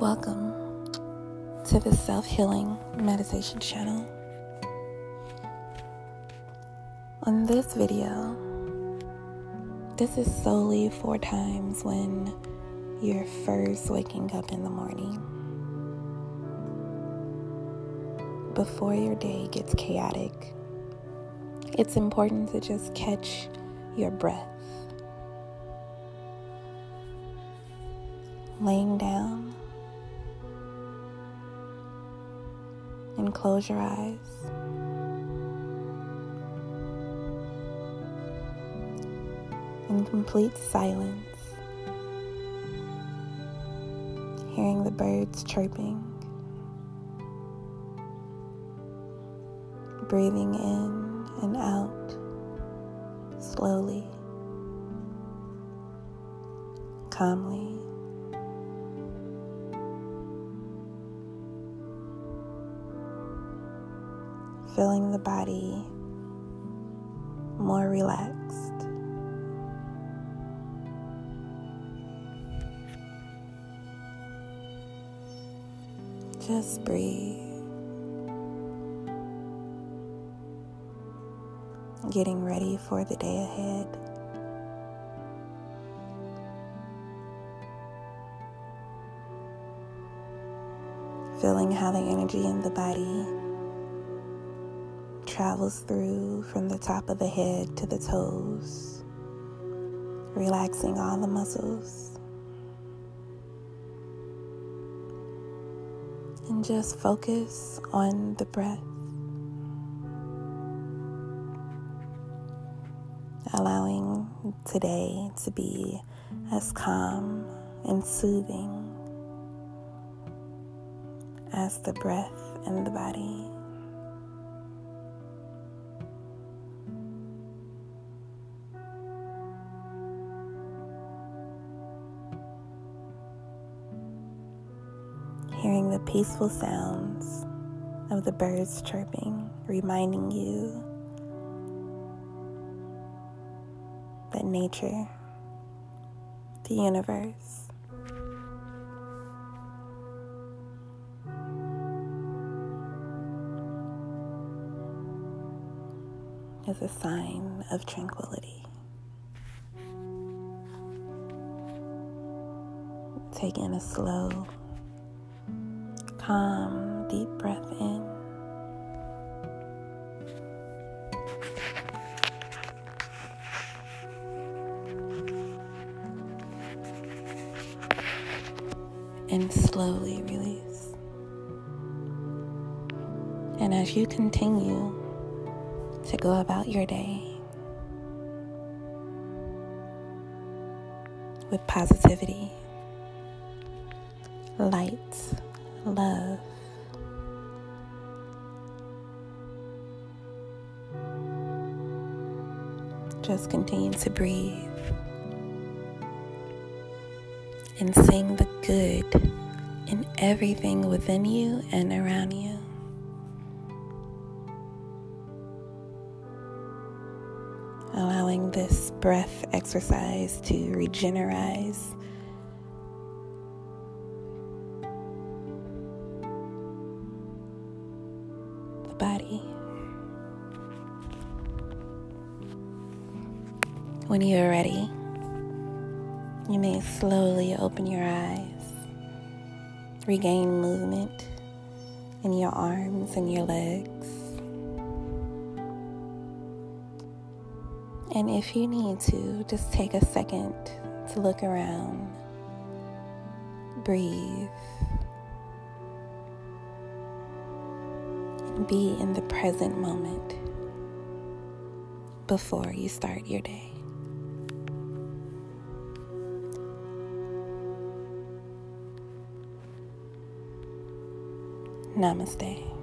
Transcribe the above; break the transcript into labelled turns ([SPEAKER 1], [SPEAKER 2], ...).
[SPEAKER 1] Welcome to the Self Healing Meditation channel. On this video, this is solely for times when you're first waking up in the morning. Before your day gets chaotic, it's important to just catch your breath. Laying down close your eyes. In complete silence, hearing the birds chirping, breathing in and out slowly, calmly. Feeling the body more relaxed. Just breathe. Getting ready for the day ahead. Feeling how the energy in the body travels through from the top of the head to the toes, relaxing all the muscles. And just focus on the breath, allowing today to be as calm and soothing as the breath and the body. Hearing the peaceful sounds of the birds chirping, reminding you that nature, the universe, is a sign of tranquility. Taking a slow calm, deep breath in. And slowly release. And as you continue to go about your day with positivity, light, love. Just continue to breathe and sing the good in everything within you and around you. Allowing this breath exercise to regenerate body. When you are ready, you may slowly open your eyes, regain movement in your arms and your legs. And if you need to, just take a second to look around, breathe. Be in the present moment before you start your day. Namaste.